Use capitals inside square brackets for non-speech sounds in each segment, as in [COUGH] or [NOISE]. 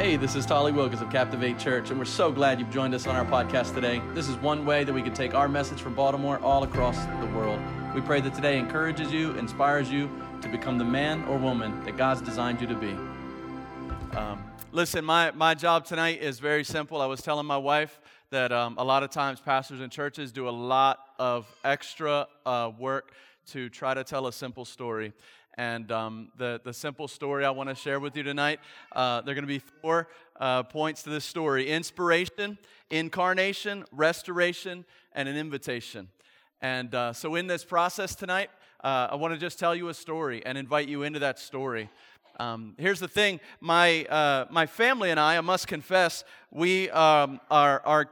Hey, this is Tally Wilgis of Captivate Church, and we're so glad you've joined us on our podcast today. This is one way that we can take our message from Baltimore all across the world. We pray that today encourages you, inspires you to become the man or woman that God's designed you to be. Um, listen, my, my job tonight is very simple. I was telling my wife that um, a lot of times pastors and churches do a lot of extra uh, work to try to tell a simple story. And um, the, the simple story I want to share with you tonight, uh, there are going to be four uh, points to this story inspiration, incarnation, restoration, and an invitation. And uh, so, in this process tonight, uh, I want to just tell you a story and invite you into that story. Um, here's the thing my, uh, my family and I, I must confess, we um, are, are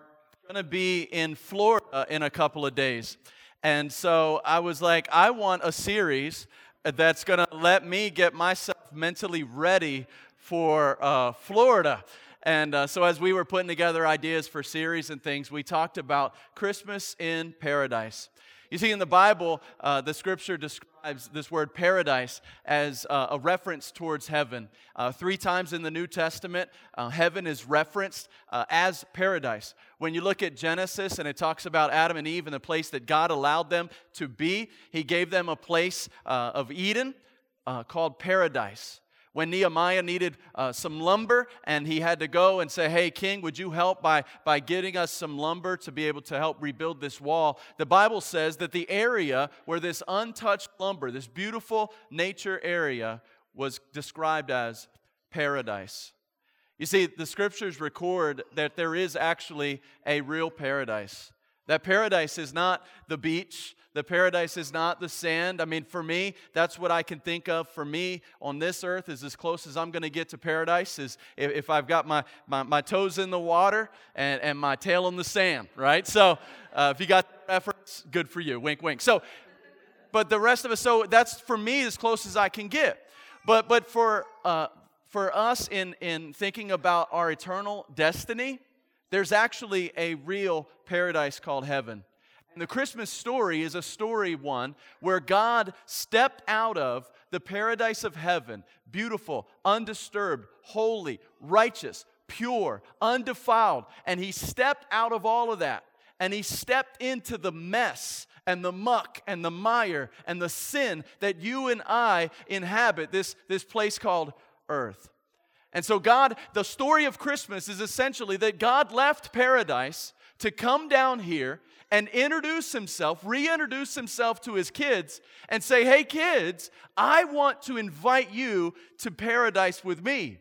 going to be in Florida in a couple of days. And so I was like, I want a series that's going to let me get myself mentally ready for uh, Florida. And uh, so, as we were putting together ideas for series and things, we talked about Christmas in paradise. You see, in the Bible, uh, the scripture describes this word paradise as uh, a reference towards heaven. Uh, three times in the New Testament, uh, heaven is referenced uh, as paradise. When you look at Genesis and it talks about Adam and Eve and the place that God allowed them to be, He gave them a place uh, of Eden called paradise when Nehemiah needed uh, some lumber and he had to go and say, Hey, king, would you help by, by getting us some lumber to be able to help rebuild this wall? The Bible says that the area where this untouched lumber, this beautiful nature area, was described as paradise. You see, the scriptures record that there is actually a real paradise. That paradise is not the beach. The paradise is not the sand. I mean, for me, that's what I can think of. For me, on this earth, is as close as I'm going to get to paradise is if, if I've got my, my, my, toes in the water and, and my tail in the sand, right? So uh, if you got reference, good for you. Wink, wink. So, but the rest of us, so that's for me as close as I can get. But, but for, uh, for us in, in thinking about our eternal destiny, there's actually a real paradise called heaven. And the Christmas story is a story one where God stepped out of the paradise of heaven, beautiful, undisturbed, holy, righteous, pure, undefiled, and he stepped out of all of that and he stepped into the mess and the muck and the mire and the sin that you and I inhabit, this, this place called earth. And so, God, the story of Christmas is essentially that God left paradise to come down here and introduce himself, reintroduce himself to his kids, and say, Hey, kids, I want to invite you to paradise with me.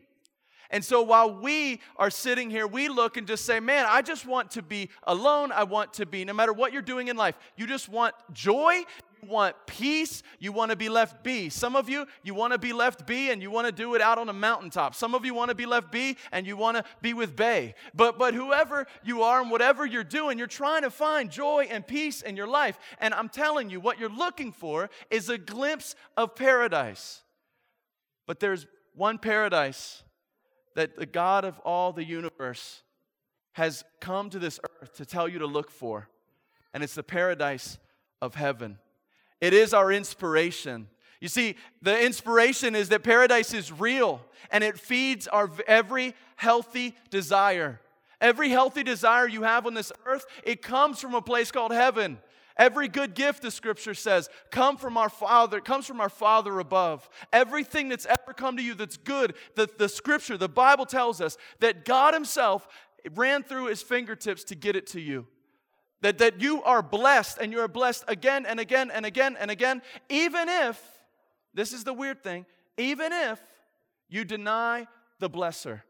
And so while we are sitting here, we look and just say, Man, I just want to be alone. I want to be, no matter what you're doing in life, you just want joy want peace, you want to be left be. Some of you, you want to be left be and you want to do it out on a mountaintop. Some of you want to be left be and you want to be with Bay. But but whoever you are and whatever you're doing, you're trying to find joy and peace in your life. And I'm telling you, what you're looking for is a glimpse of paradise. But there's one paradise that the God of all the universe has come to this earth to tell you to look for. And it's the paradise of heaven. It is our inspiration. You see, the inspiration is that paradise is real and it feeds our every healthy desire. Every healthy desire you have on this earth, it comes from a place called heaven. Every good gift, the scripture says, come from our Father, it comes from our Father above. Everything that's ever come to you that's good, the, the scripture, the Bible tells us that God Himself ran through His fingertips to get it to you. That, that you are blessed and you are blessed again and again and again and again, even if, this is the weird thing, even if you deny the blesser.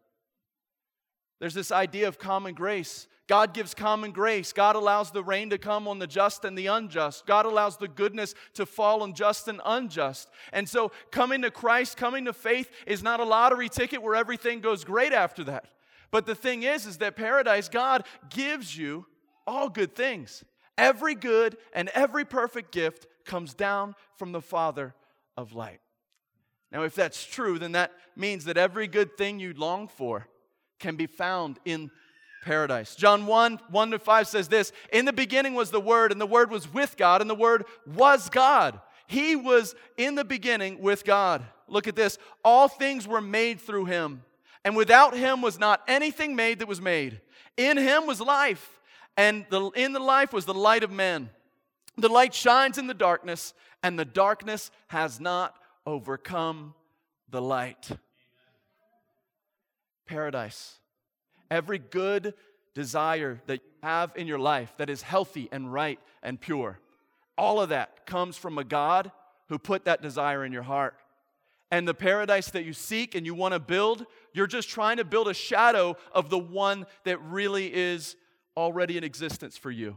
There's this idea of common grace. God gives common grace. God allows the rain to come on the just and the unjust. God allows the goodness to fall on just and unjust. And so, coming to Christ, coming to faith, is not a lottery ticket where everything goes great after that. But the thing is, is that paradise, God gives you all good things. Every good and every perfect gift comes down from the Father of light. Now, if that's true, then that means that every good thing you long for can be found in paradise. John 1 1 to 5 says this In the beginning was the Word, and the Word was with God, and the Word was God. He was in the beginning with God. Look at this. All things were made through him And without him was not anything made that was made. In him was life, and the, in the life was the light of men. The light shines in the darkness, and the darkness has not overcome the light. Paradise. Every good desire that you have in your life that is healthy and right and pure, all of that comes from a God who put that desire in your heart. And the paradise that you seek and you want to build, you're just trying to build a shadow of the one that really is already in existence for you.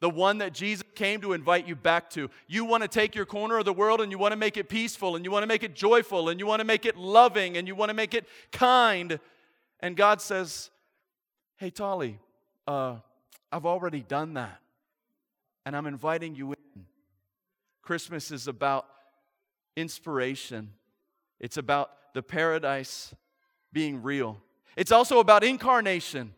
The one that Jesus came to invite you back to. You want to take your corner of the world and you want to make it peaceful and you want to make it joyful and you want to make it loving and you want to make it kind. And God says, Hey, Tally, uh, I've already done that. And I'm inviting you in. Christmas is about inspiration, it's about the paradise being real. It's also about incarnation.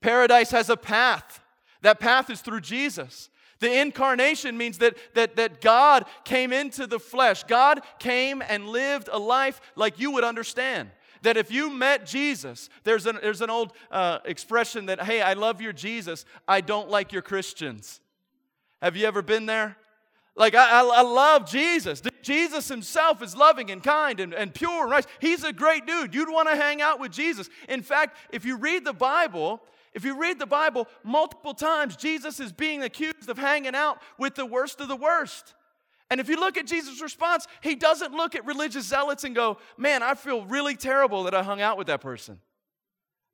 Paradise has a path. That path is through Jesus. The incarnation means that, that, that God came into the flesh. God came and lived a life like you would understand. That if you met Jesus, there's an, there's an old uh, expression that, hey, I love your Jesus, I don't like your Christians. Have you ever been there? Like, I, I, I, love Jesus. Jesus himself is loving and kind and, and pure and righteous. He's a great dude. You'd want to hang out with Jesus. In fact, if you read the Bible, if you read the Bible, multiple times Jesus is being accused of hanging out with the worst of the worst. And if you look at Jesus' response, he doesn't look at religious zealots and go, Man, I feel really terrible that I hung out with that person.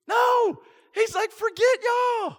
No, he's like, Forget y'all.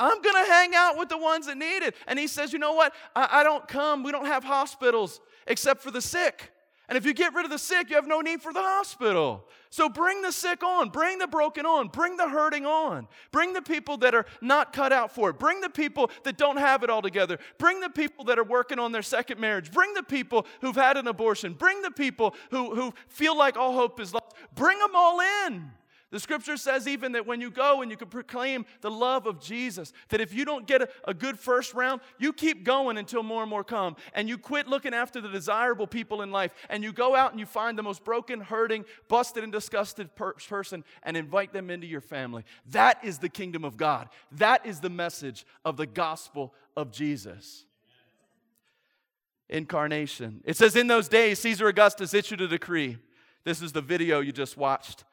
I'm going to hang out with the ones that need it. And he says, You know what? I, I, don't come. We don't have hospitals except for the sick. And if you get rid of the sick, you have no need for the hospital. So bring the sick on, bring the broken on, bring the hurting on, bring the people that are not cut out for it, bring the people that don't have it all together, bring the people that are working on their second marriage, bring the people who've had an abortion, bring the people who, who feel like all hope is lost. Bring them all in. The scripture says even that when you go and you can proclaim the love of Jesus, that if you don't get a, a, good first round, you keep going until more and more come. And you quit looking after the desirable people in life. And you go out and you find the most broken, hurting, busted, and disgusted per- person and invite them into your family. That is the kingdom of God. That is the message of the gospel of Jesus. Incarnation. It says, In those days, Caesar Augustus issued a decree. This is the video you just watched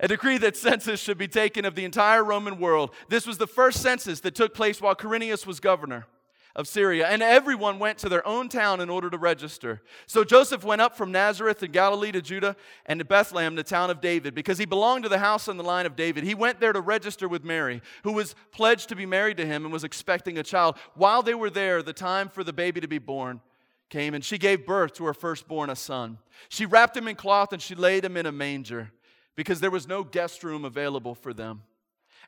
a decree that census should be taken of the entire Roman world. This was the first census that took place while Quirinius was governor of Syria, and everyone went to their own town in order to register. So Joseph went up from Nazareth in Galilee to Judah and to Bethlehem, the town of David, because he belonged to the house and the line of David. He went there to register with Mary, who was pledged to be married to him and was expecting a child. While they were there, the time for the baby to be born came, and she gave birth to her firstborn, a son. She wrapped him in cloth and she laid him in a manger because there was no guest room available for them.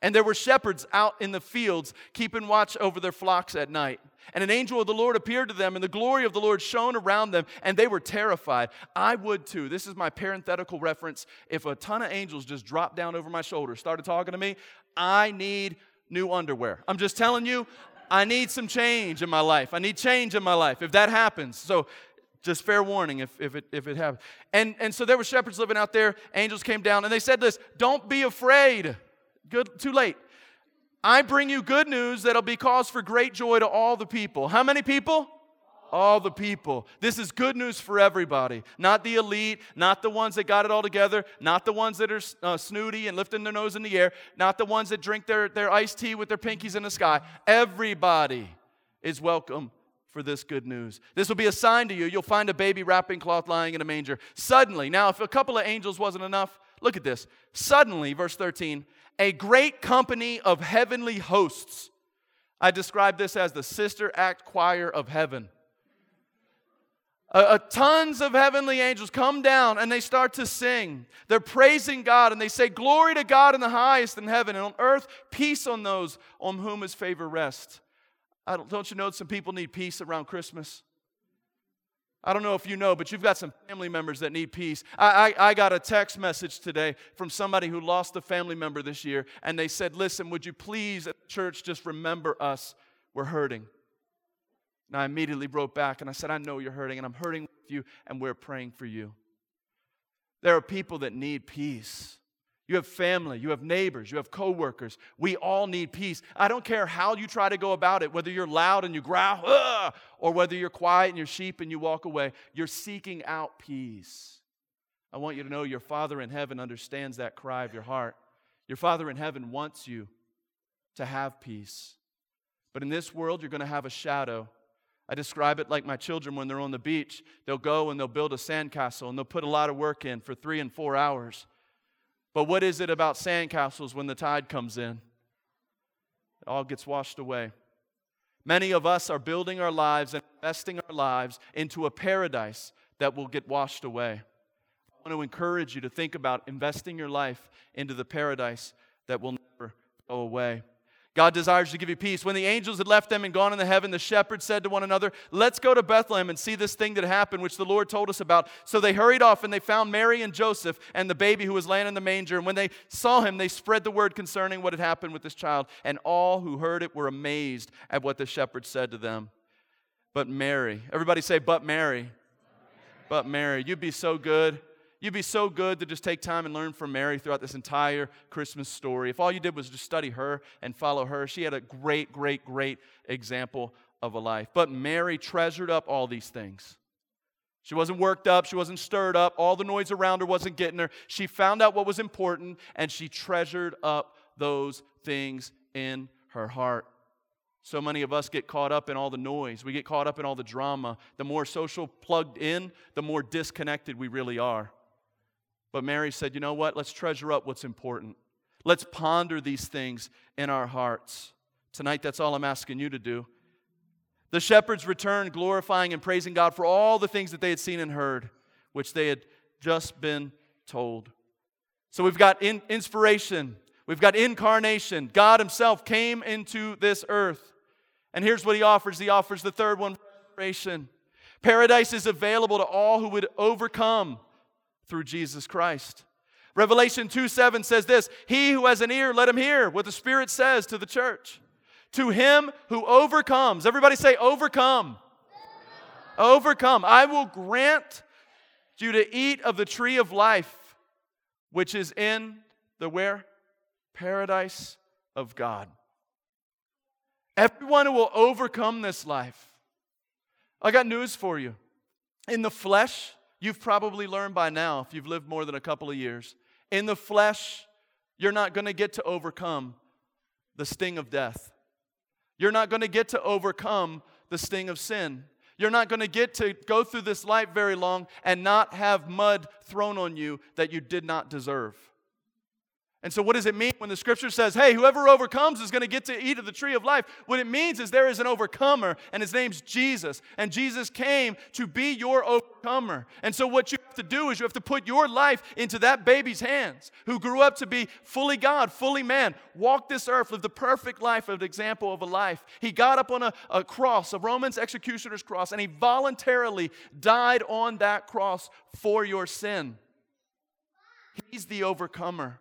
And there were shepherds out in the fields keeping watch over their flocks at night. And an angel of the Lord appeared to them, and the glory of the Lord shone around them, and they were terrified. I would too. This is my parenthetical reference. If a ton of angels just dropped down over my shoulder, started talking to me, I need new underwear. I'm just telling you, I need some change in my life. I need change in my life if that happens. So just fair warning if, if, it, if it happens. And, and so there were shepherds living out there. Angels came down and they said this Don't be afraid. Good, too late. I bring you good news that'll be cause for great joy to all the people. How many people? All the people. This is good news for everybody. Not the elite, not the ones that got it all together, not the ones that are uh, snooty and lifting their nose in the air, not the ones that drink their, their iced tea with their pinkies in the sky. Everybody is welcome for this good news. This will be a sign to you. You'll find a baby wrapping cloth lying in a manger. Suddenly, now, if a couple of angels wasn't enough, look at this. Suddenly, verse 13, a great company of heavenly hosts. I describe this as the sister act choir of heaven. Uh, tons of heavenly angels come down and they start to sing. They're praising God and they say, Glory to God in the highest in heaven, and on earth, peace on those on whom his favor rests. Don't, don't you know some people need peace around Christmas? I don't know if you know, but you've got some family members that need peace. I, I, I, got a text message today from somebody who lost a family member this year, and they said, Listen, would you please at church just remember us? We're hurting. And I immediately wrote back and I said, I know you're hurting, and I'm hurting with you, and we're praying for you. There are people that need peace. You have family, you have neighbors, you have coworkers. We all need peace. I don't care how you try to go about it, whether you're loud and you growl, or whether you're quiet and you're sheep and you walk away. You're seeking out peace. I want you to know your Father in heaven understands that cry of your heart. Your Father in heaven wants you to have peace. But in this world, you're going to have a shadow. I describe it like my children when they're on the beach. They'll go and they'll build a sandcastle and they'll put a lot of work in for three and four hours. But what is it about sandcastles when the tide comes in? It all gets washed away. Many of us are building our lives and investing our lives into a paradise that will get washed away. I want to encourage you to think about investing your life into the paradise that will never go away. God desires to give you peace. When the angels had left them and gone into heaven, the shepherds said to one another, Let's go to Bethlehem and see this thing that happened, which the Lord told us about. So they hurried off and they found Mary and Joseph and the baby who was laying in the manger. And when they saw him, they spread the word concerning what had happened with this child. And all who heard it were amazed at what the shepherds said to them. But Mary, everybody say, But Mary. But Mary, you'd be so good You'd be so good to just take time and learn from Mary throughout this entire Christmas story. If all you did was just study her and follow her, she had a great, great, great example of a life. But Mary treasured up all these things. She wasn't worked up, she wasn't stirred up, all the noise around her wasn't getting her. She found out what was important and she treasured up those things in her heart. So many of us get caught up in all the noise. We get caught up in all the drama. The more social plugged in, the more disconnected we really are. But Mary said, You know what? Let's treasure up what's important. Let's ponder these things in our hearts. Tonight, that's all I'm asking you to do. The shepherds returned, glorifying and praising God for all the things that they had seen and heard, which they had just been told. So we've got in, inspiration, we've got incarnation. God Himself came into this earth. And here's what He offers He offers the third one restoration. Paradise is available to all who would overcome through Jesus Christ. Revelation 2 7 says this He who has an ear, let him hear what the Spirit says to the church. To him who overcomes, everybody say, overcome. Overcome. overcome. I will grant you to eat of the tree of life, which is in the where? Paradise of God. Everyone who will overcome this life. I got news for you. In the flesh, You've probably learned by now, if you've lived more than a couple of years, in the flesh, you're not going to get to overcome the sting of death. You're not going to get to overcome the sting of sin. You're not going to get to go through this life very long and not have mud thrown on you that you did not deserve. And so, what does it mean when the scripture says, hey, whoever overcomes is going to get to eat of the tree of life? What it means is there is an overcomer, and his name's Jesus. And Jesus came to be your overcomer. And so, what you have to do is you have to put your life into that baby's hands who grew up to be fully God, fully man, walked this earth, lived the perfect life, an example of a life. He got up on a, a cross, a Roman's executioner's cross, and he voluntarily died on that cross for your sin. He's the overcomer.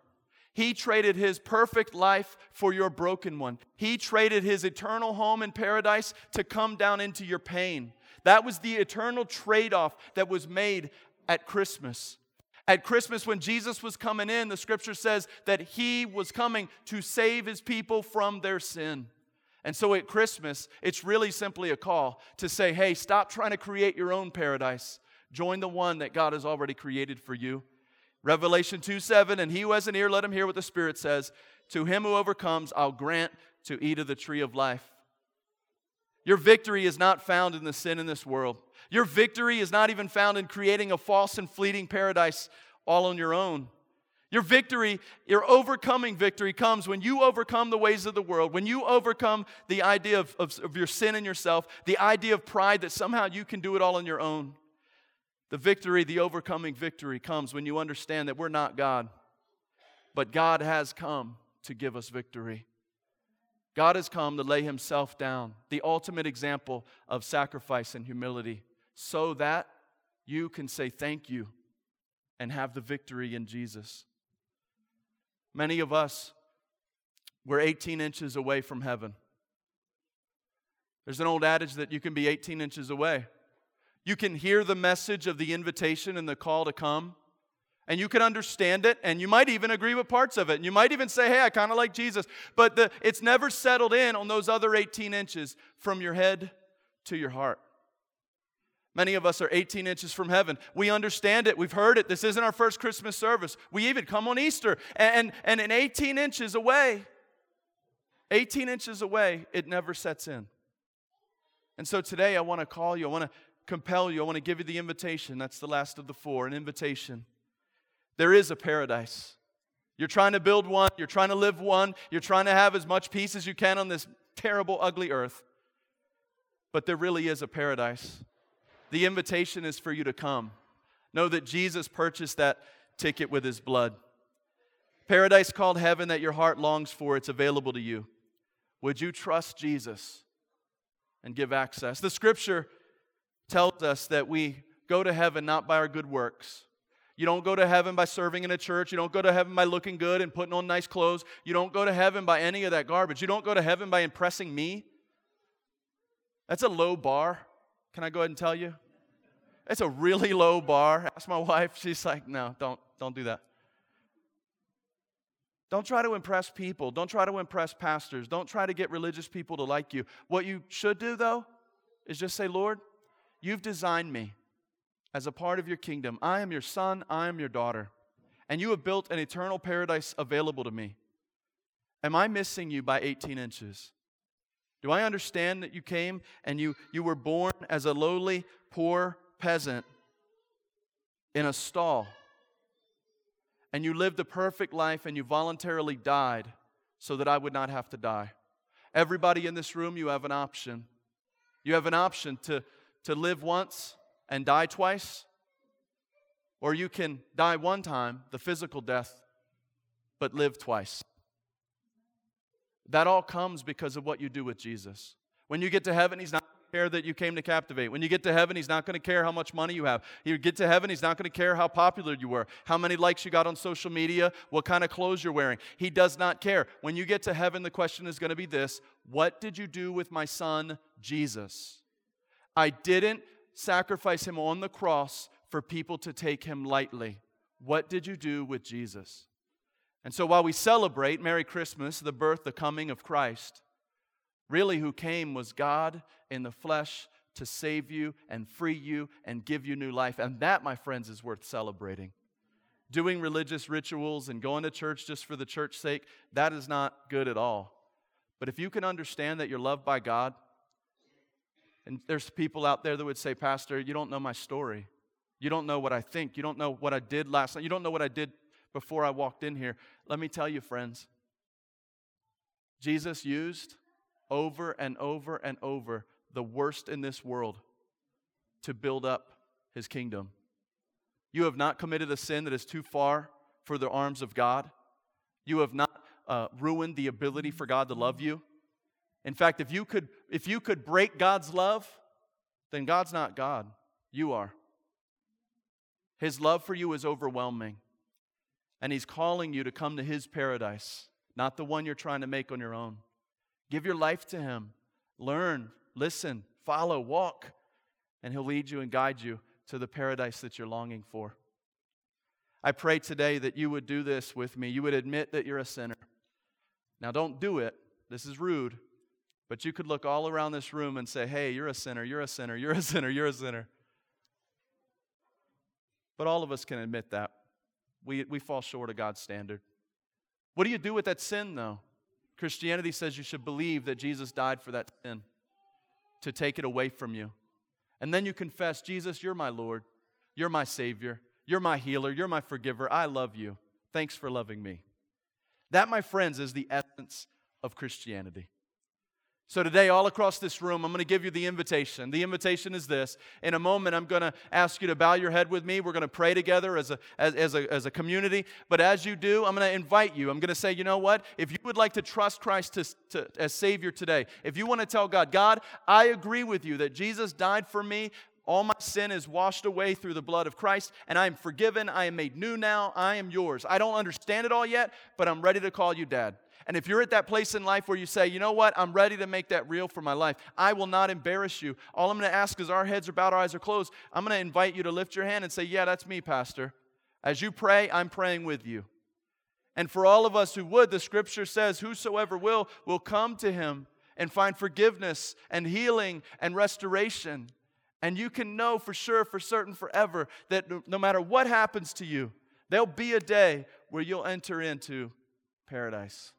He traded his perfect life for your broken one. He traded his eternal home in paradise to come down into your pain. That was the eternal trade off that was made at Christmas. At Christmas, when Jesus was coming in, the scripture says that he was coming to save his people from their sin. And so at Christmas, it's really simply a call to say, hey, stop trying to create your own paradise. Join the one that God has already created for you. Revelation 2 7, and he who has an ear, let him hear what the Spirit says. To him who overcomes, I'll grant to eat of the tree of life. Your victory is not found in the sin in this world. Your victory is not even found in creating a false and fleeting paradise all on your own. Your victory, your overcoming victory comes when you overcome the ways of the world, when you overcome the idea of, of, of your sin in yourself, the idea of pride that somehow you can do it all on your own. The victory, the overcoming victory, comes when you understand that we're not God, but God has come to give us victory. God has come to lay himself down, the ultimate example of sacrifice and humility, so that you can say thank you and have the victory in Jesus. Many of us, we're 18 inches away from heaven. There's an old adage that you can be 18 inches away. You can hear the message of the invitation and the call to come, And you can understand it, and you might even agree with parts of it. And you might even say, hey, I kind of like Jesus. But the, it's never settled in on those other 18 inches from your head to your heart. Many of us are 18 inches from heaven. We understand it. We've heard it. This isn't our first Christmas service. We even come on Easter. And, and, and 18 inches away, 18 inches away, it never sets in. And so today I want to call you. I want to compel you. I want to give you the invitation. That's the last of the four an invitation. There is a paradise. You're trying to build one, you're trying to live one, you're trying to have as much peace as you can on this terrible, ugly earth. But there really is a paradise. The invitation is for you to come. Know that Jesus purchased that ticket with his blood. Paradise called heaven that your heart longs for, it's available to you. Would you trust Jesus and give access? The scripture tells us that we go to heaven not by our good works. You don't go to heaven by serving in a church. You don't go to heaven by looking good and putting on nice clothes. You don't go to heaven by any of that garbage. You don't go to heaven by impressing me. That's a low bar. Can I go ahead and tell you? It's a really low bar. Ask my [LAUGHS] wife. She's like, no, don't, don't do that. Don't try to impress people. Don't try to impress pastors. Don't try to get religious people to like you. What you should do, though, is just say, Lord, you've designed me as a part of your kingdom. I am your son. I am your daughter. And you have built an eternal paradise available to me. Am I missing you by 18 inches? Do I understand that you came and you, you were born as a lowly, poor peasant in a stall, and you lived a perfect life and you voluntarily died so that I would not have to die. Everybody in this room, you have an option. You have an option to, to live once and die twice, or you can die one time, the physical death, but live twice. That all comes because of what you do with Jesus. When you get to heaven, He's not care that you came to captivate. When you get to heaven, He's not going to care how much money you have. You get to heaven, He's not going to care how popular you were, how many likes you got on social media, what kind of clothes you're wearing. He does not care. When you get to heaven, the question is going to be this What did you do with my son, Jesus? I didn't sacrifice him on the cross for people to take him lightly. What did you do with Jesus? And so while we celebrate Merry Christmas, the birth, the coming of Christ, Really, who came was God in the flesh to save you and free you and give you new life. And that, my friends, is worth celebrating. Doing religious rituals and going to church just for the church's sake, that is not good at all. But if you can understand that you're loved by God, and there's people out there that would say, Pastor, you don't know my story. You don't know what I think. You don't know what I did last night. You don't know what I did before I walked in here. Let me tell you, friends, Jesus used over and over and over the worst in this world to build up his kingdom. You have not committed a sin that is too far for the arms of God. You have not uh, ruined the ability for God to love you. In fact, if you could if you could break God's love, then God's not God. You are. His love for you is overwhelming. And he's calling you to come to his paradise, not the one you're trying to make on your own. Give your life to Him. Learn, listen, follow, walk, and He'll lead you and guide you to the paradise that you're longing for. I pray today that you would do this with me. You would admit that you're a sinner. Now, don't do it. This is rude. But you could look all around this room and say, hey, you're a sinner, you're a sinner, you're a sinner, you're a sinner. But all of us can admit that. We, we fall short of God's standard. What do you do with that sin, though? Christianity says you should believe that Jesus died for that sin, to take it away from you. And then you confess, Jesus, you're my Lord. You're my Savior. You're my healer. You're my forgiver. I love you. Thanks for loving me. That, my friends, is the essence of Christianity. So, today, all across this room, I'm going to give you the invitation. The invitation is this. In a moment, I'm going to ask you to bow your head with me. We're going to pray together as a, as, as, a, as a community. But as you do, I'm going to invite you. I'm going to say, you know what? If you would like to trust Christ to, to, as Savior today, if you want to tell God, God, I agree with you that Jesus died for me. All my sin is washed away through the blood of Christ, and I am forgiven. I am made new now. I am yours. I don't understand it all yet, but I'm ready to call you dad. And if you're at that place in life where you say, you know what, I'm ready to make that real for my life, I will not embarrass you. All I'm going to ask is our heads are bowed, our eyes are closed. I'm going to invite you to lift your hand and say, yeah, that's me, Pastor. As you pray, I'm praying with you. And for all of us who would, the scripture says, whosoever will, will come to him and find forgiveness and healing and restoration. And you can know for sure, for certain, forever that no matter what happens to you, there'll be a day where you'll enter into paradise.